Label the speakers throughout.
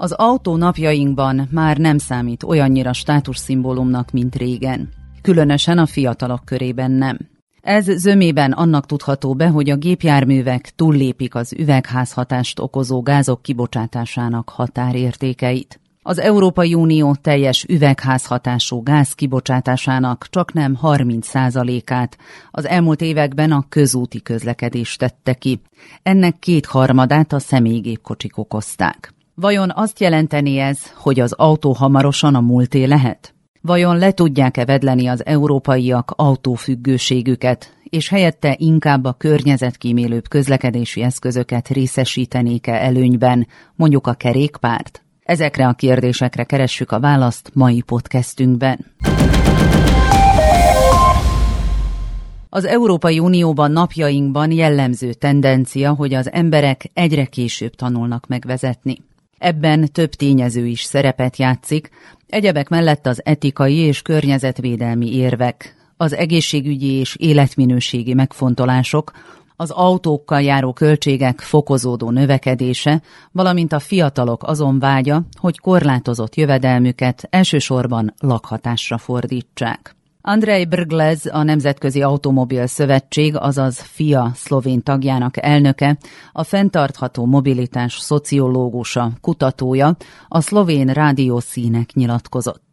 Speaker 1: Az autó napjainkban már nem számít olyannyira státuszszimbólumnak, mint régen. Különösen a fiatalok körében nem. Ez zömében annak tudható be, hogy a gépjárművek túllépik az üvegházhatást okozó gázok kibocsátásának határértékeit. Az Európai Unió teljes üvegházhatású gáz kibocsátásának csak nem 30%-át az elmúlt években a közúti közlekedés tette ki. Ennek kétharmadát a személygépkocsik okozták. Vajon azt jelenteni ez, hogy az autó hamarosan a múlté lehet? Vajon le tudják-e vedleni az európaiak autófüggőségüket, és helyette inkább a környezetkímélőbb közlekedési eszközöket részesítenék-e előnyben, mondjuk a kerékpárt? Ezekre a kérdésekre keressük a választ mai podcastünkben. Az Európai Unióban napjainkban jellemző tendencia, hogy az emberek egyre később tanulnak megvezetni. Ebben több tényező is szerepet játszik, egyebek mellett az etikai és környezetvédelmi érvek, az egészségügyi és életminőségi megfontolások, az autókkal járó költségek fokozódó növekedése, valamint a fiatalok azon vágya, hogy korlátozott jövedelmüket elsősorban lakhatásra fordítsák. Andrei Brglez, a Nemzetközi Automobil Szövetség, azaz FIA szlovén tagjának elnöke, a fenntartható mobilitás szociológusa, kutatója, a szlovén rádiószínek nyilatkozott.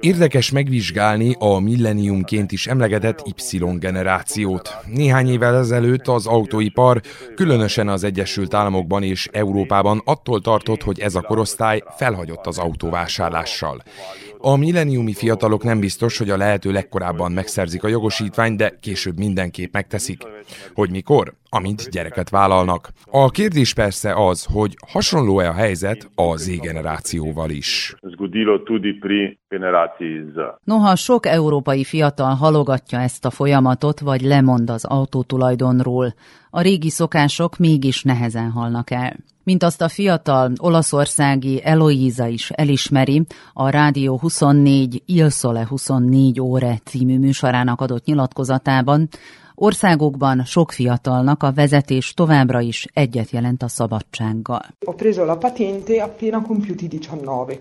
Speaker 2: Érdekes megvizsgálni a milleniumként is emlegetett Y generációt. Néhány évvel ezelőtt az autóipar, különösen az Egyesült Államokban és Európában attól tartott, hogy ez a korosztály felhagyott az autóvásárlással. A milleniumi fiatalok nem biztos, hogy a lehető legkorábban megszerzik a jogosítványt, de később mindenképp megteszik. Hogy mikor? Amint gyereket vállalnak. A kérdés persze az, hogy hasonló-e a helyzet a Z generációval is.
Speaker 1: Noha sok európai fiatal halogatja ezt a folyamatot, vagy lemond az autótulajdonról, a régi szokások mégis nehezen halnak el. Mint azt a fiatal olaszországi Eloíza is elismeri, a Rádió 24 Il Sole 24 óre című műsorának adott nyilatkozatában, Országokban sok fiatalnak a vezetés továbbra is egyet jelent a szabadsággal.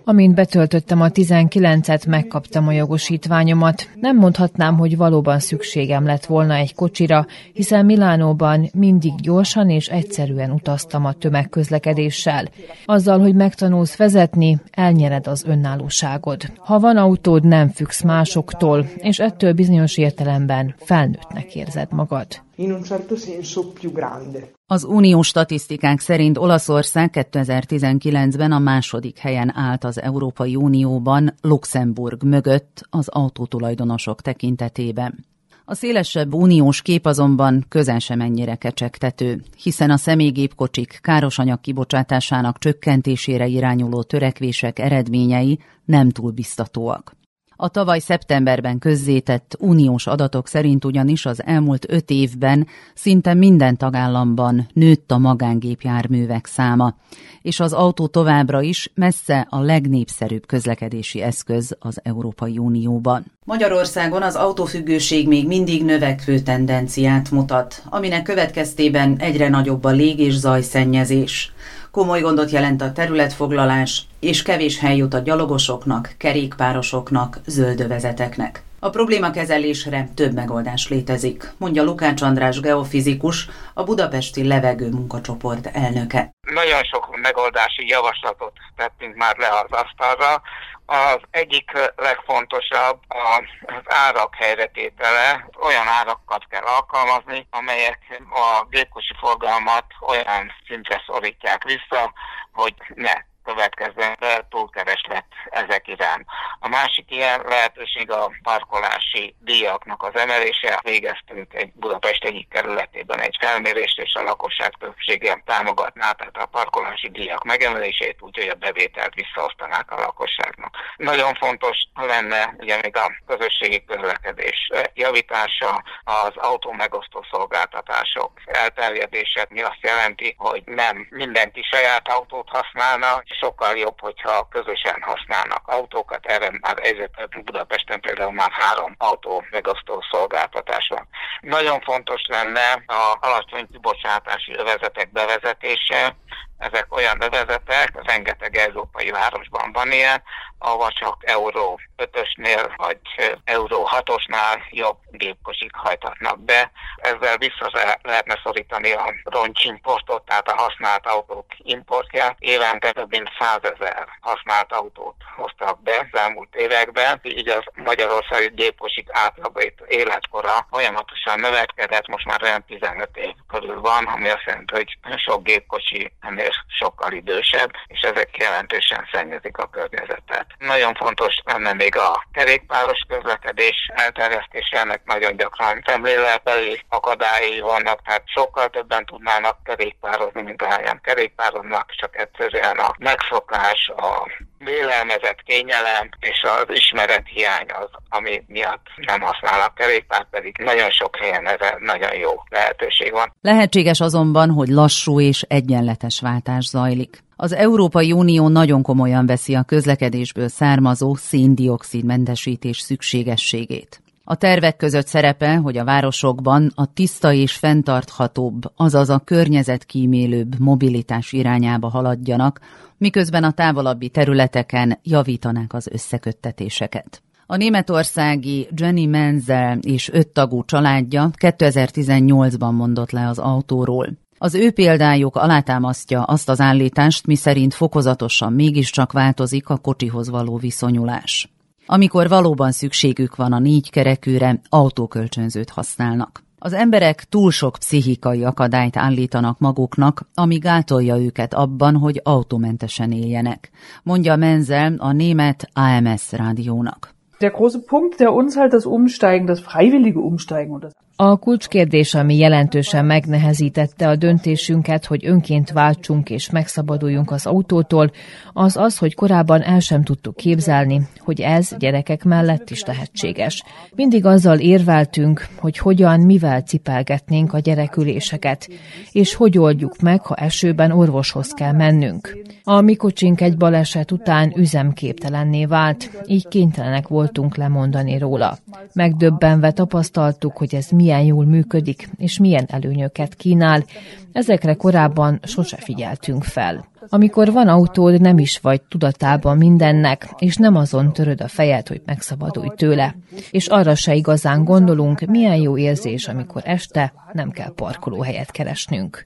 Speaker 3: Amint betöltöttem a 19-et, megkaptam a jogosítványomat. Nem mondhatnám, hogy valóban szükségem lett volna egy kocsira, hiszen Milánóban mindig gyorsan és egyszerűen utaztam a tömegközlekedéssel. Azzal, hogy megtanulsz vezetni, elnyered az önállóságod. Ha van autód, nem függsz másoktól, és ettől bizonyos értelemben felnőttnek érzed érzed magad. In un certo senso
Speaker 1: più grande. Az uniós statisztikák szerint Olaszország 2019-ben a második helyen állt az Európai Unióban, Luxemburg mögött az autótulajdonosok tekintetében. A szélesebb uniós kép azonban közel sem ennyire kecsegtető, hiszen a személygépkocsik károsanyag kibocsátásának csökkentésére irányuló törekvések eredményei nem túl biztatóak. A tavaly szeptemberben közzétett uniós adatok szerint ugyanis az elmúlt öt évben szinte minden tagállamban nőtt a magángépjárművek száma, és az autó továbbra is messze a legnépszerűbb közlekedési eszköz az Európai Unióban. Magyarországon az autófüggőség még mindig növekvő tendenciát mutat, aminek következtében egyre nagyobb a lég- és zajszennyezés. Komoly gondot jelent a területfoglalás, és kevés hely jut a gyalogosoknak, kerékpárosoknak, zöldövezeteknek. A problémakezelésre több megoldás létezik, mondja Lukács András geofizikus, a Budapesti Levegő Munkacsoport elnöke.
Speaker 4: Nagyon sok megoldási javaslatot tettünk már le az asztalra, az egyik legfontosabb az árak helyretétele. Olyan árakat kell alkalmazni, amelyek a gépkocsi forgalmat olyan szintre szorítják vissza, hogy ne következzen be túlkereslet ezek iránt. A másik ilyen lehetőség a parkolási díjaknak az emelése. Végeztünk egy Budapest egyik kerületében egy felmérést, és a lakosság többsége támogatná, tehát a parkolási díjak megemelését, úgyhogy a bevételt visszaosztanák a lakosságnak. Nagyon fontos lenne ugye még a közösségi közlekedés javítása, az autó megosztó szolgáltatások elterjedése, mi azt jelenti, hogy nem mindenki saját autót használna, sokkal jobb, hogyha közösen használnak autókat. Erre már egyébként Budapesten például már három autó megosztó szolgáltatás van. Nagyon fontos lenne a alacsony kibocsátási övezetek bevezetése, ezek olyan övezetek, rengeteg európai városban van ilyen, ahol csak euró 5-ösnél vagy euró 6-osnál jobb gépkocsik hajtatnak be. Ezzel vissza lehetne szorítani a roncsimportot, tehát a használt autók importját. Évente több mint 100 ezer használt autót hoztak be az elmúlt években, így az Magyarországi gépkocsik átlagait életkora folyamatosan növekedett, most már olyan 15 év körül van, ami azt jelenti, hogy sok gépkocsi ennél sokkal idősebb, és ezek jelentősen szennyezik a környezetet. Nagyon fontos lenne még a kerékpáros közlekedés elterjesztése, ennek nagyon gyakran szemléletbeli akadályai vannak, tehát sokkal többen tudnának kerékpározni, mint ahányan kerékpároznak, csak egyszerűen a megszokás, a vélelmezett kényelem és az ismeret hiány az, ami miatt nem használnak kerékpárt, pedig nagyon sok helyen erre nagyon jó lehetőség van.
Speaker 1: Lehetséges azonban, hogy lassú és egyenletes váltás zajlik. Az Európai Unió nagyon komolyan veszi a közlekedésből származó széndiokszidmentesítés szükségességét. A tervek között szerepel, hogy a városokban a tiszta és fenntarthatóbb, azaz a környezetkímélőbb mobilitás irányába haladjanak, miközben a távolabbi területeken javítanák az összeköttetéseket. A németországi Jenny Menzel és öt tagú családja 2018-ban mondott le az autóról. Az ő példájuk alátámasztja azt az állítást, miszerint fokozatosan mégiscsak változik a kocsihoz való viszonyulás. Amikor valóban szükségük van a négy kerekűre, autókölcsönzőt használnak. Az emberek túl sok pszichikai akadályt állítanak maguknak, ami gátolja őket abban, hogy autómentesen éljenek, mondja Menzel a német AMS rádiónak.
Speaker 5: Der große Punkt, der uns halt Umsteigen, das freiwillige Umsteigen
Speaker 3: a kulcskérdés, ami jelentősen megnehezítette a döntésünket, hogy önként váltsunk és megszabaduljunk az autótól, az az, hogy korábban el sem tudtuk képzelni, hogy ez gyerekek mellett is lehetséges. Mindig azzal érveltünk, hogy hogyan, mivel cipelgetnénk a gyereküléseket, és hogy oldjuk meg, ha esőben orvoshoz kell mennünk. A mi egy baleset után üzemképtelenné vált, így kénytelenek voltunk lemondani róla. Megdöbbenve tapasztaltuk, hogy ez mi milyen jól működik, és milyen előnyöket kínál, ezekre korábban sose figyeltünk fel. Amikor van autód, nem is vagy tudatában mindennek, és nem azon töröd a fejed, hogy megszabadulj tőle. És arra se igazán gondolunk, milyen jó érzés, amikor este nem kell parkolóhelyet keresnünk.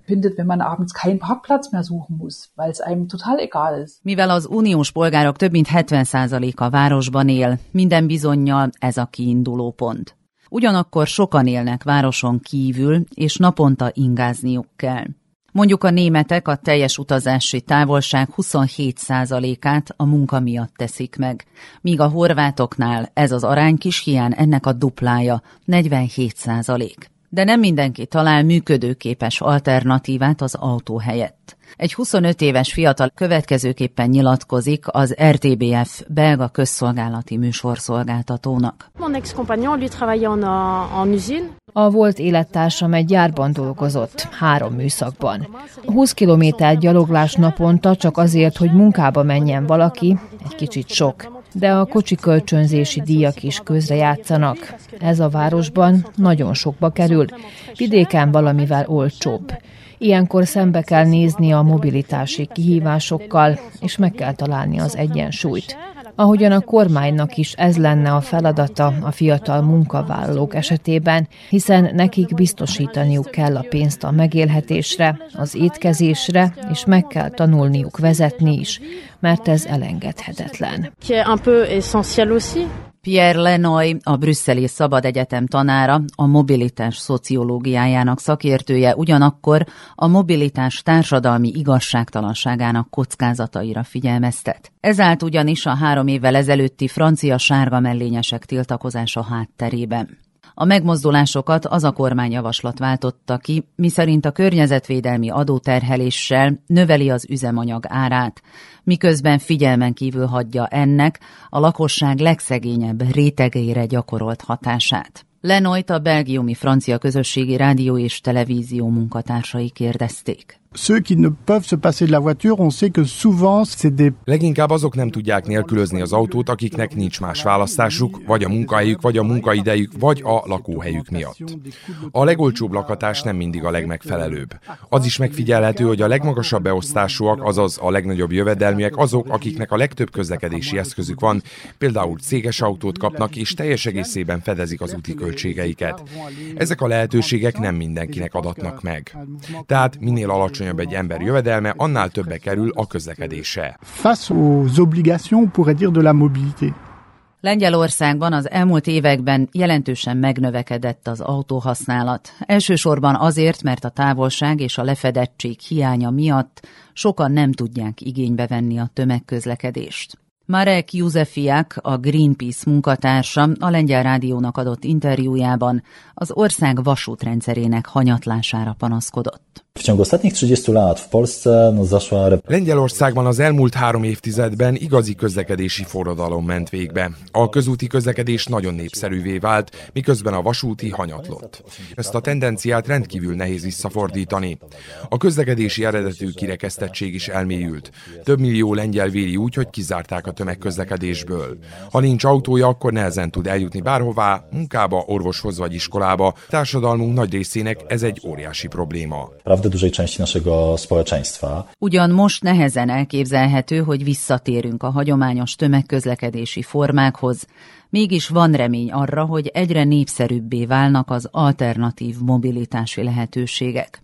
Speaker 1: Mivel az uniós polgárok több mint 70%-a városban él, minden bizonyal ez a kiinduló pont. Ugyanakkor sokan élnek városon kívül, és naponta ingázniuk kell. Mondjuk a németek a teljes utazási távolság 27%-át a munka miatt teszik meg, míg a horvátoknál ez az arány kis hián ennek a duplája, 47%. De nem mindenki talál működőképes alternatívát az autó helyett. Egy 25 éves fiatal következőképpen nyilatkozik az RTBF belga közszolgálati műsorszolgáltatónak.
Speaker 3: A volt élettársam egy gyárban dolgozott, három műszakban. 20 kilométer gyaloglás naponta csak azért, hogy munkába menjen valaki, egy kicsit sok. De a kocsi kölcsönzési díjak is közre játszanak. Ez a városban nagyon sokba kerül, vidéken valamivel olcsóbb. Ilyenkor szembe kell nézni a mobilitási kihívásokkal, és meg kell találni az egyensúlyt. Ahogyan a kormánynak is ez lenne a feladata a fiatal munkavállalók esetében, hiszen nekik biztosítaniuk kell a pénzt a megélhetésre, az étkezésre, és meg kell tanulniuk vezetni is, mert ez elengedhetetlen.
Speaker 1: Pierre Lenoy, a Brüsszeli Szabad Egyetem tanára, a mobilitás szociológiájának szakértője ugyanakkor a mobilitás társadalmi igazságtalanságának kockázataira figyelmeztet. Ezált ugyanis a három évvel ezelőtti francia sárga mellényesek tiltakozása hátterében. A megmozdulásokat az a kormányjavaslat váltotta ki, miszerint a környezetvédelmi adóterheléssel növeli az üzemanyag árát, miközben figyelmen kívül hagyja ennek a lakosság legszegényebb rétegére gyakorolt hatását. Lenoit a belgiumi francia közösségi rádió és televízió munkatársai kérdezték.
Speaker 6: Ceux qui ne peuvent se passer de la voiture, on sait que souvent c'est des...
Speaker 2: Leginkább azok nem tudják nélkülözni az autót, akiknek nincs más választásuk, vagy a munkahelyük, vagy a munkaidejük, vagy a lakóhelyük miatt. A legolcsóbb lakatás nem mindig a legmegfelelőbb. Az is megfigyelhető, hogy a legmagasabb beosztásúak, azaz a legnagyobb jövedelmiek azok, akiknek a legtöbb közlekedési eszközük van, például céges autót kapnak, és teljes egészében fedezik az úti költségeiket. Ezek a lehetőségek nem mindenkinek adatnak meg. Tehát minél alacsonyabb egy ember jövedelme, annál többe kerül a közlekedése.
Speaker 6: Face aux obligations, on pourrait dire de la mobilité.
Speaker 1: Lengyelországban az elmúlt években jelentősen megnövekedett az autóhasználat. Elsősorban azért, mert a távolság és a lefedettség hiánya miatt sokan nem tudják igénybe venni a tömegközlekedést. Marek Józefiak, a Greenpeace munkatársa a Lengyel Rádiónak adott interjújában az ország vasútrendszerének hanyatlására panaszkodott.
Speaker 7: Ciągu ostatnich 30 lat w Polsce no, zaszła...
Speaker 2: Lengyelországban az elmúlt három évtizedben igazi közlekedési forradalom ment végbe. A közúti közlekedés nagyon népszerűvé vált, miközben a vasúti hanyatlott. Ezt a tendenciát rendkívül nehéz visszafordítani. A közlekedési eredetű kirekesztettség is elmélyült. Több millió lengyel véli úgy, hogy kizárták a tömegközlekedésből. Ha nincs autója, akkor nehezen tud eljutni bárhová, munkába, orvoshoz vagy iskolába. Társadalmunk nagy részének ez egy óriási probléma
Speaker 7: naprawdę dużej części naszego społeczeństwa.
Speaker 1: Ugyan most nehezen elképzelhető, hogy visszatérünk a hagyományos tömegközlekedési formákhoz, mégis van remény arra, hogy egyre népszerűbbé válnak az alternatív mobilitási lehetőségek.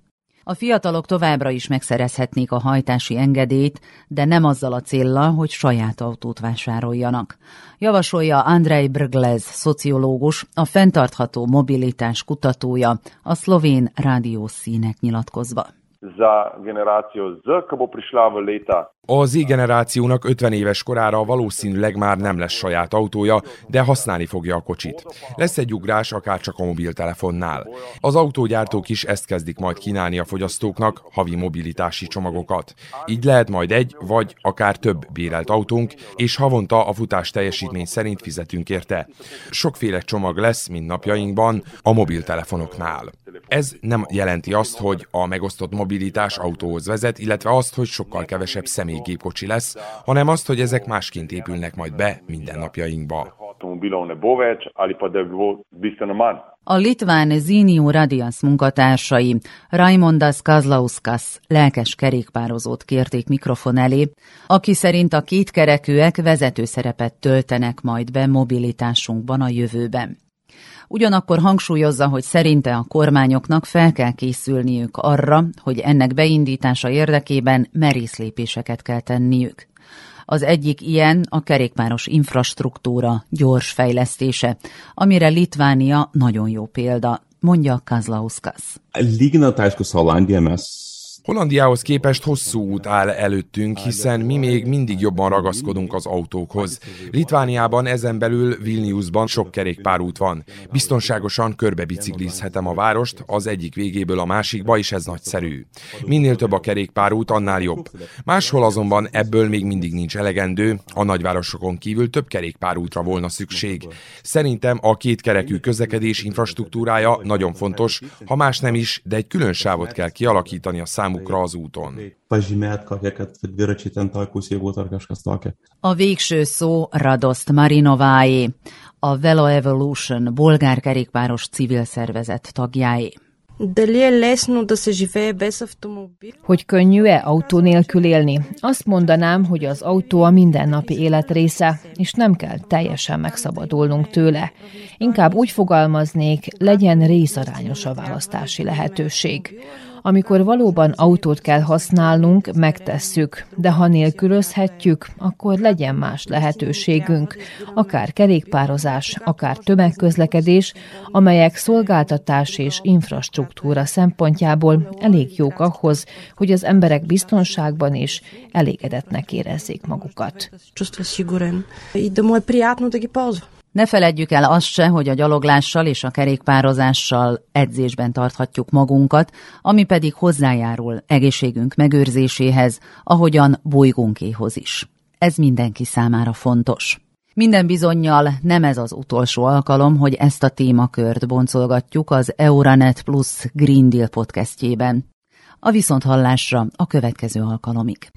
Speaker 1: A fiatalok továbbra is megszerezhetnék a hajtási engedélyt, de nem azzal a céllal, hogy saját autót vásároljanak. Javasolja Andrei Brglez, szociológus, a fenntartható mobilitás kutatója, a szlovén rádió színek nyilatkozva.
Speaker 8: Za generacijo Z, ki bo prišla v leta
Speaker 2: a Z generációnak 50 éves korára valószínűleg már nem lesz saját autója, de használni fogja a kocsit. Lesz egy ugrás akár csak a mobiltelefonnál. Az autógyártók is ezt kezdik majd kínálni a fogyasztóknak, havi mobilitási csomagokat. Így lehet majd egy vagy akár több bérelt autónk, és havonta a futás teljesítmény szerint fizetünk érte. Sokféle csomag lesz, mint napjainkban, a mobiltelefonoknál. Ez nem jelenti azt, hogy a megosztott mobilitás autóhoz vezet, illetve azt, hogy sokkal kevesebb személy gépkocsi lesz, hanem azt, hogy ezek másként épülnek majd be mindennapjainkba.
Speaker 1: A litván Zinio Radians munkatársai Raimondas Kazlauskas lelkes kerékpározót kérték mikrofon elé, aki szerint a kétkerekűek vezető szerepet töltenek majd be mobilitásunkban a jövőben. Ugyanakkor hangsúlyozza, hogy szerinte a kormányoknak fel kell készülniük arra, hogy ennek beindítása érdekében merészlépéseket kell tenniük. Az egyik ilyen a kerékpáros infrastruktúra gyors fejlesztése, amire Litvánia nagyon jó példa, mondja Kazlauskas.
Speaker 9: Lyginant, aišku, su
Speaker 2: Hollandiához képest hosszú út áll előttünk, hiszen mi még mindig jobban ragaszkodunk az autókhoz. Litvániában ezen belül Vilniusban sok kerékpárút van. Biztonságosan körbe biciklizhetem a várost, az egyik végéből a másikba, és ez nagyszerű. Minél több a kerékpárút, annál jobb. Máshol azonban ebből még mindig nincs elegendő, a nagyvárosokon kívül több kerékpárútra volna szükség. Szerintem a kétkerekű közlekedés infrastruktúrája nagyon fontos, ha más nem is, de egy külön sávot kell kialakítani a számukra számukra az úton.
Speaker 1: A végső szó Radoszt Marinováé, a Velo Evolution bolgár kerékpáros civil szervezet tagjáé.
Speaker 3: Hogy könnyű-e autó nélkül élni? Azt mondanám, hogy az autó a mindennapi élet része, és nem kell teljesen megszabadulnunk tőle. Inkább úgy fogalmaznék, legyen részarányos a választási lehetőség. Amikor valóban autót kell használnunk, megtesszük, de ha nélkülözhetjük, akkor legyen más lehetőségünk, akár kerékpározás, akár tömegközlekedés, amelyek szolgáltatás és infrastruktúra szempontjából elég jók ahhoz, hogy az emberek biztonságban és elégedetnek érezzék magukat.
Speaker 1: Ne feledjük el azt se, hogy a gyaloglással és a kerékpározással edzésben tarthatjuk magunkat, ami pedig hozzájárul egészségünk megőrzéséhez, ahogyan bolygónkéhoz is. Ez mindenki számára fontos. Minden bizonyal nem ez az utolsó alkalom, hogy ezt a témakört boncolgatjuk az Euronet Plus Green Deal podcastjében. A viszonthallásra a következő alkalomig.